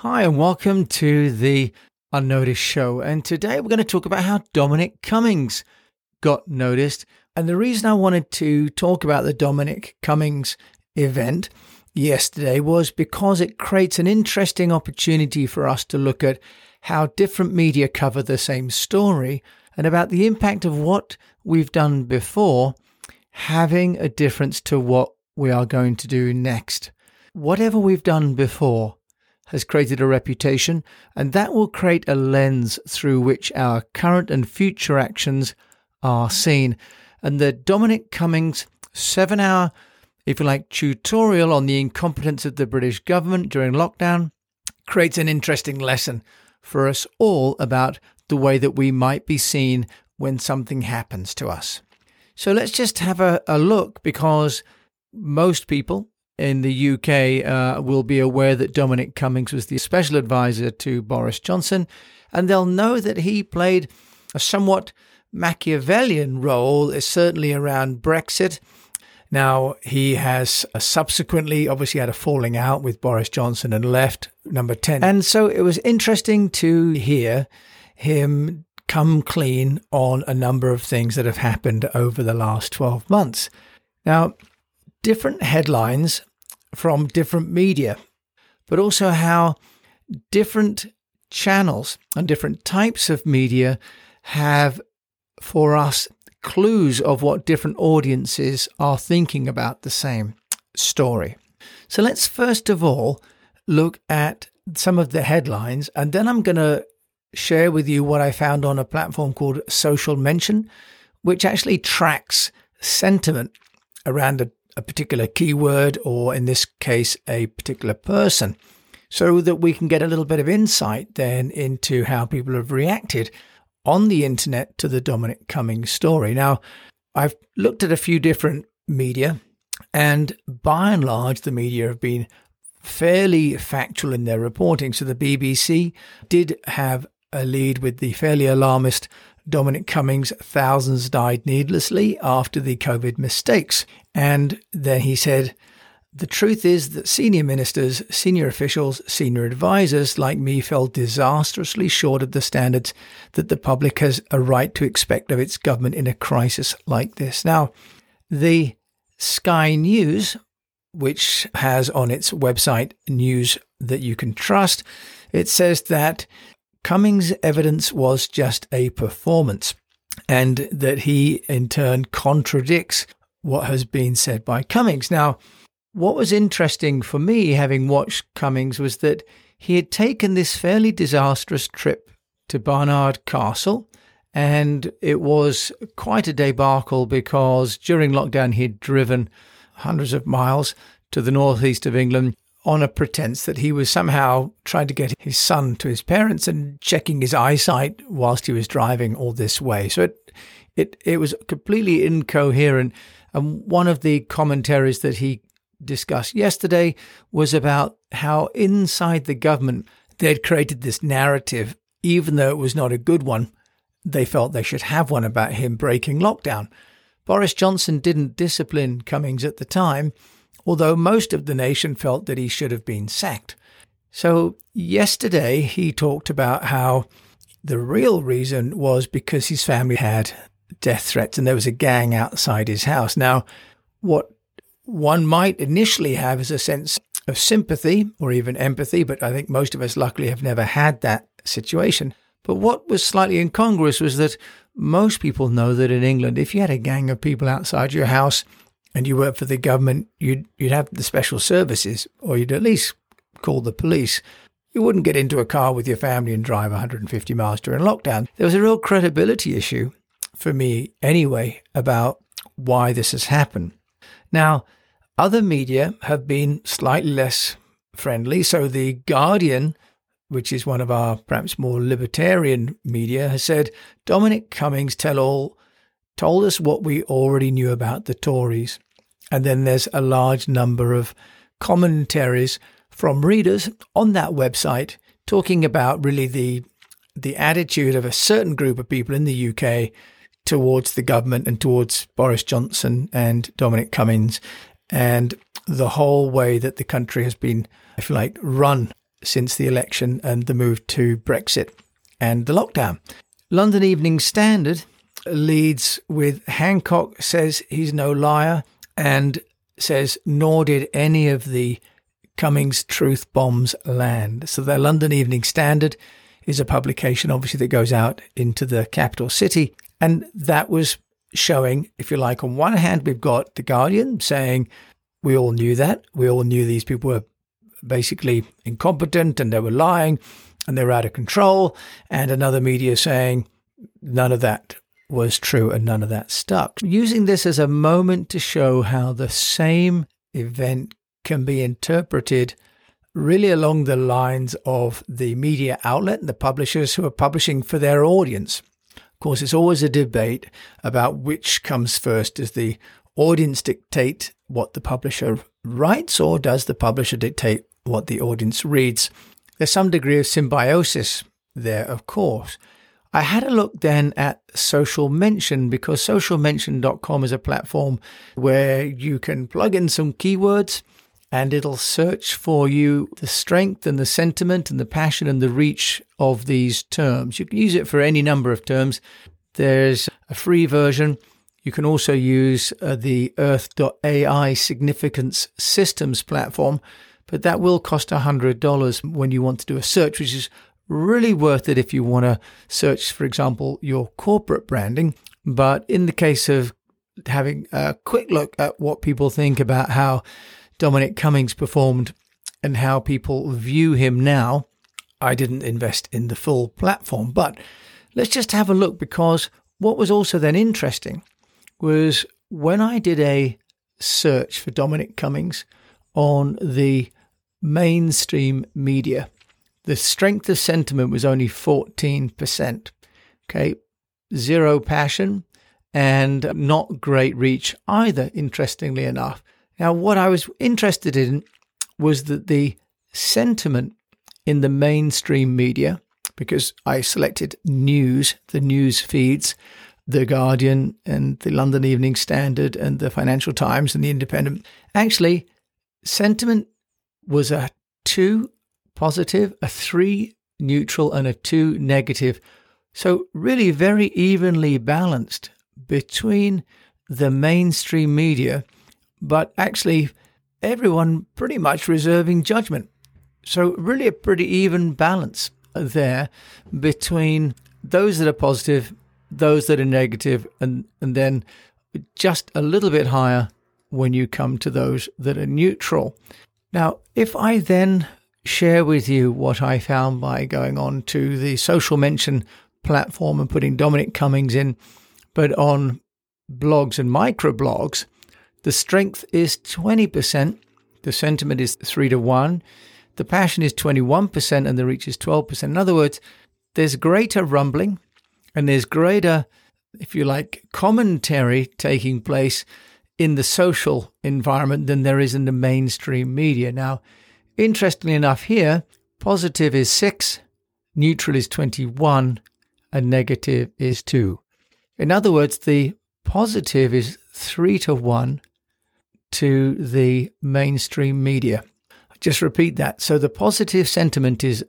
Hi, and welcome to the Unnoticed Show. And today we're going to talk about how Dominic Cummings got noticed. And the reason I wanted to talk about the Dominic Cummings event yesterday was because it creates an interesting opportunity for us to look at how different media cover the same story and about the impact of what we've done before having a difference to what we are going to do next. Whatever we've done before has created a reputation, and that will create a lens through which our current and future actions are seen. And the Dominic Cummings seven hour, if you like, tutorial on the incompetence of the British government during lockdown creates an interesting lesson for us all about the way that we might be seen when something happens to us. So let's just have a, a look because most people in the UK uh, will be aware that Dominic Cummings was the special advisor to Boris Johnson, and they'll know that he played a somewhat Machiavellian role, uh, certainly around Brexit. Now, he has uh, subsequently obviously had a falling out with Boris Johnson and left number 10. And so it was interesting to hear him come clean on a number of things that have happened over the last 12 months. Now, different headlines from different media, but also how different channels and different types of media have for us clues of what different audiences are thinking about the same story. So let's first of all look at some of the headlines, and then I'm going to share with you what I found on a platform called Social Mention, which actually tracks sentiment around a a particular keyword or in this case a particular person so that we can get a little bit of insight then into how people have reacted on the internet to the Dominic Cummings story. Now, I've looked at a few different media, and by and large, the media have been fairly factual in their reporting. So the BBC did have a lead with the fairly alarmist Dominic Cummings, thousands died needlessly after the COVID mistakes. And then he said, the truth is that senior ministers, senior officials, senior advisors like me fell disastrously short of the standards that the public has a right to expect of its government in a crisis like this. Now, the Sky News, which has on its website news that you can trust, it says that Cummings' evidence was just a performance, and that he in turn contradicts what has been said by Cummings. Now, what was interesting for me, having watched Cummings, was that he had taken this fairly disastrous trip to Barnard Castle. And it was quite a debacle because during lockdown he'd driven hundreds of miles to the northeast of England on a pretense that he was somehow trying to get his son to his parents and checking his eyesight whilst he was driving all this way. So it it it was completely incoherent. And one of the commentaries that he discussed yesterday was about how inside the government they'd created this narrative, even though it was not a good one. They felt they should have one about him breaking lockdown. Boris Johnson didn't discipline Cummings at the time although most of the nation felt that he should have been sacked. So, yesterday he talked about how the real reason was because his family had death threats and there was a gang outside his house. Now, what one might initially have is a sense of sympathy or even empathy, but I think most of us luckily have never had that situation. But what was slightly incongruous was that most people know that in England, if you had a gang of people outside your house, and you worked for the government, you'd you'd have the special services, or you'd at least call the police. You wouldn't get into a car with your family and drive 150 miles during lockdown. There was a real credibility issue for me anyway about why this has happened. Now, other media have been slightly less friendly. So the Guardian, which is one of our perhaps more libertarian media, has said Dominic Cummings tell all told us what we already knew about the Tories. And then there's a large number of commentaries from readers on that website talking about really the the attitude of a certain group of people in the UK towards the government and towards Boris Johnson and Dominic Cummings and the whole way that the country has been, if you like, run since the election and the move to Brexit and the lockdown. London Evening Standard leads with Hancock says he's no liar and says nor did any of the Cummings truth bombs land. So the London Evening Standard is a publication obviously that goes out into the capital city. And that was showing if you like on one hand we've got the Guardian saying we all knew that. We all knew these people were basically incompetent and they were lying and they were out of control. And another media saying none of that was true and none of that stuck. Using this as a moment to show how the same event can be interpreted really along the lines of the media outlet and the publishers who are publishing for their audience. Of course, it's always a debate about which comes first. Does the audience dictate what the publisher writes, or does the publisher dictate what the audience reads? There's some degree of symbiosis there, of course. I had a look then at Social Mention because socialmention.com is a platform where you can plug in some keywords and it'll search for you the strength and the sentiment and the passion and the reach of these terms. You can use it for any number of terms. There's a free version. You can also use uh, the Earth.ai significance systems platform, but that will cost $100 when you want to do a search, which is really worth it if you want to search, for example, your corporate branding. But in the case of having a quick look at what people think about how Dominic Cummings performed and how people view him now, I didn't invest in the full platform. But let's just have a look because what was also then interesting was when I did a search for Dominic Cummings on the mainstream media, the strength of sentiment was only 14%. Okay. Zero passion and not great reach either, interestingly enough. Now, what I was interested in was that the sentiment in the mainstream media, because I selected news, the news feeds, The Guardian and the London Evening Standard and the Financial Times and the Independent, actually, sentiment was a two positive, a three neutral, and a two negative. So, really, very evenly balanced between the mainstream media, but actually, everyone pretty much reserving judgment. So, really, a pretty even balance there between those that are positive, those that are negative, and, and then just a little bit higher when you come to those that are neutral. Now, if I then share with you what I found by going on to the social mention platform and putting Dominic Cummings in, but on blogs and microblogs, the strength is 20%, the sentiment is 3 to 1, the passion is 21%, and the reach is 12%. In other words, there's greater rumbling and there's greater, if you like, commentary taking place in the social environment than there is in the mainstream media. Now, Interestingly enough, here, positive is 6, neutral is 21, and negative is 2. In other words, the positive is 3 to 1 to the mainstream media. Just repeat that. So the positive sentiment is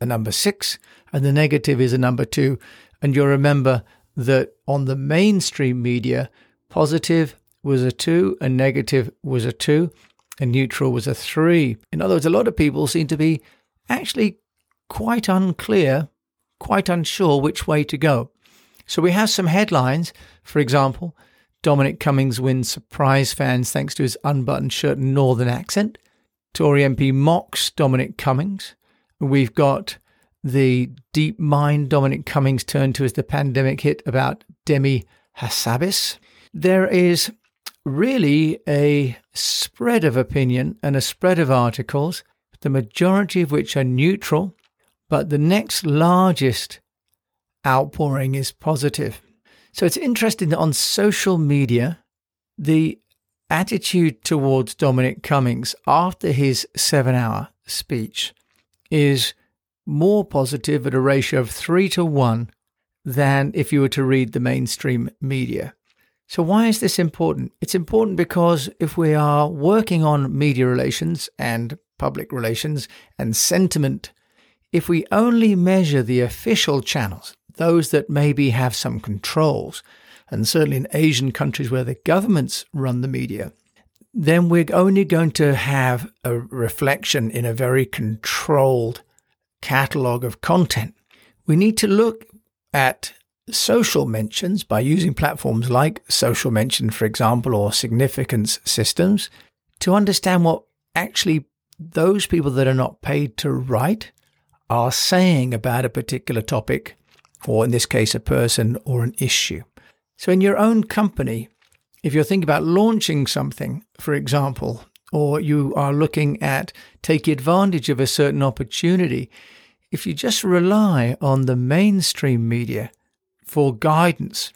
a number 6, and the negative is a number 2. And you'll remember that on the mainstream media, positive was a 2 and negative was a 2 and neutral was a three. In other words, a lot of people seem to be actually quite unclear, quite unsure which way to go. So we have some headlines. For example, Dominic Cummings wins surprise fans thanks to his unbuttoned shirt and northern accent. Tory MP mocks Dominic Cummings. We've got the DeepMind Dominic Cummings turned to as the pandemic hit about Demis Hassabis. There is really a spread of opinion and a spread of articles, the majority of which are neutral, but the next largest outpouring is positive. So it's interesting that on social media, the attitude towards Dominic Cummings after his seven hour speech is more positive at a ratio of three to one than if you were to read the mainstream media. So, why is this important? It's important because if we are working on media relations and public relations and sentiment, if we only measure the official channels, those that maybe have some controls, and certainly in Asian countries where the governments run the media, then we're only going to have a reflection in a very controlled catalog of content. We need to look at social mentions by using platforms like Social Mention, for example, or significance systems to understand what actually those people that are not paid to write are saying about a particular topic, or in this case, a person or an issue. So, in your own company, if you're thinking about launching something, for example, or you are looking at taking advantage of a certain opportunity, if you just rely on the mainstream media for guidance,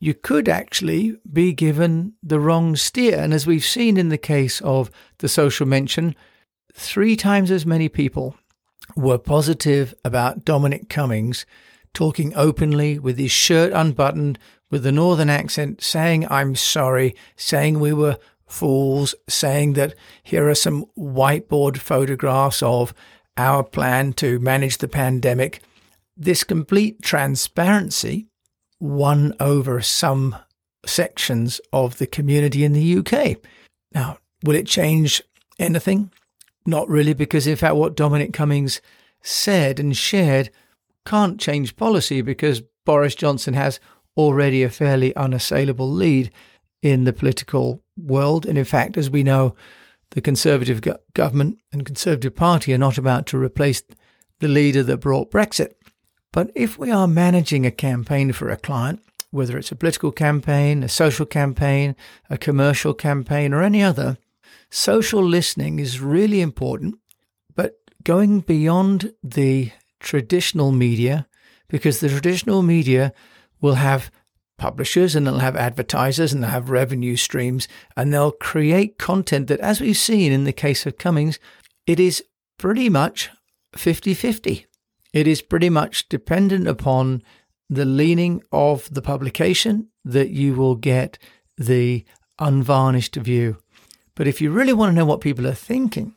you could actually be given the wrong steer. And as we've seen in the case of the social mention, three times as many people were positive about Dominic Cummings talking openly with his shirt unbuttoned, with the northern accent, saying, I'm sorry, saying we were fools, saying that here are some whiteboard photographs of our plan to manage the pandemic. This complete transparency won over some sections of the community in the UK. Now, will it change anything? Not really, because in fact, what Dominic Cummings said and shared can't change policy because Boris Johnson has already a fairly unassailable lead in the political world. And in fact, as we know, the Conservative go- government and Conservative Party are not about to replace the leader that brought Brexit. But if we are managing a campaign for a client, whether it's a political campaign, a social campaign, a commercial campaign, or any other, social listening is really important. But going beyond the traditional media, because the traditional media will have publishers and they'll have advertisers and they'll have revenue streams and they'll create content that, as we've seen in the case of Cummings, it is pretty much 50 50. It is pretty much dependent upon the leaning of the publication that you will get the unvarnished view. But if you really want to know what people are thinking,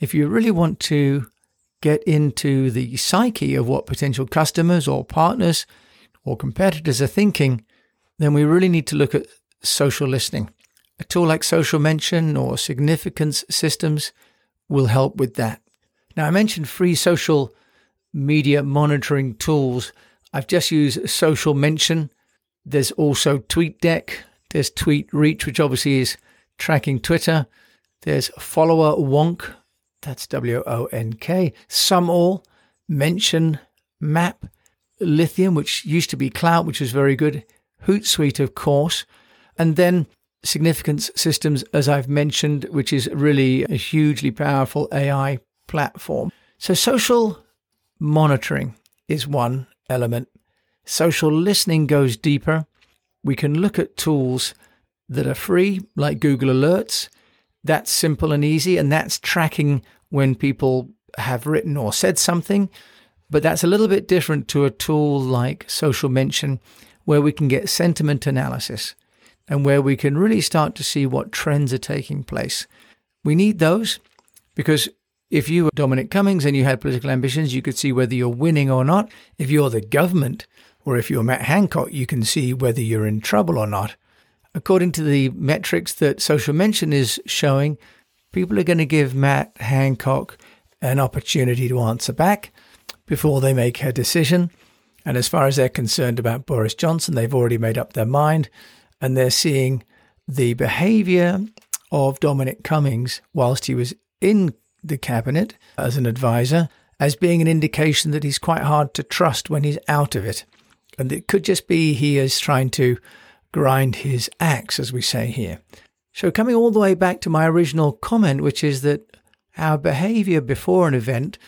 if you really want to get into the psyche of what potential customers or partners or competitors are thinking, then we really need to look at social listening. A tool like Social Mention or Significance Systems will help with that. Now, I mentioned free social media monitoring tools. I've just used Social Mention. There's also TweetDeck. There's TweetReach, which obviously is tracking Twitter. There's Followerwonk. That's W O N K. SumAll, Mention, Map, Lithium, which used to be Klout, which was very good. Hootsuite, of course. And then Significance Systems, as I've mentioned, which is really a hugely powerful AI platform. So social monitoring is one element. Social listening goes deeper. We can look at tools that are free, like Google Alerts. That's simple and easy, and that's tracking when people have written or said something. But that's a little bit different to a tool like Social Mention, where we can get sentiment analysis and where we can really start to see what trends are taking place. We need those because if you were Dominic Cummings and you had political ambitions, you could see whether you're winning or not. If you're the government, or if you're Matt Hancock, you can see whether you're in trouble or not. According to the metrics that Social Mention is showing, people are going to give Matt Hancock an opportunity to answer back before they make a decision. And as far as they're concerned about Boris Johnson, they've already made up their mind and they're seeing the behavior of Dominic Cummings whilst he was in the cabinet as an advisor as being an indication that he's quite hard to trust when he's out of it. And it could just be he is trying to grind his axe, as we say here. So, coming all the way back to my original comment, which is that our behavior before an event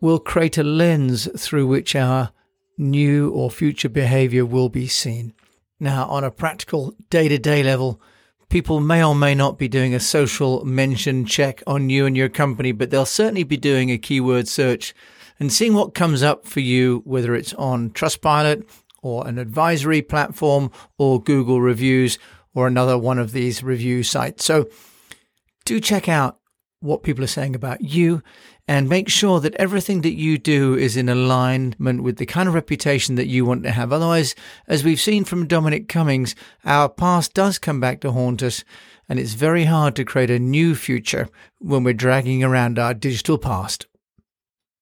will create a lens through which our new or future behavior will be seen. Now, on a practical day to day level, people may or may not be doing a social mention check on you and your company, but they'll certainly be doing a keyword search and seeing what comes up for you, whether it's on Trustpilot or an advisory platform or Google reviews or another one of these review sites. So do check out what people are saying about you and make sure that everything that you do is in alignment with the kind of reputation that you want to have. Otherwise, as we've seen from Dominic Cummings, our past does come back to haunt us, and it's very hard to create a new future when we're dragging around our digital past.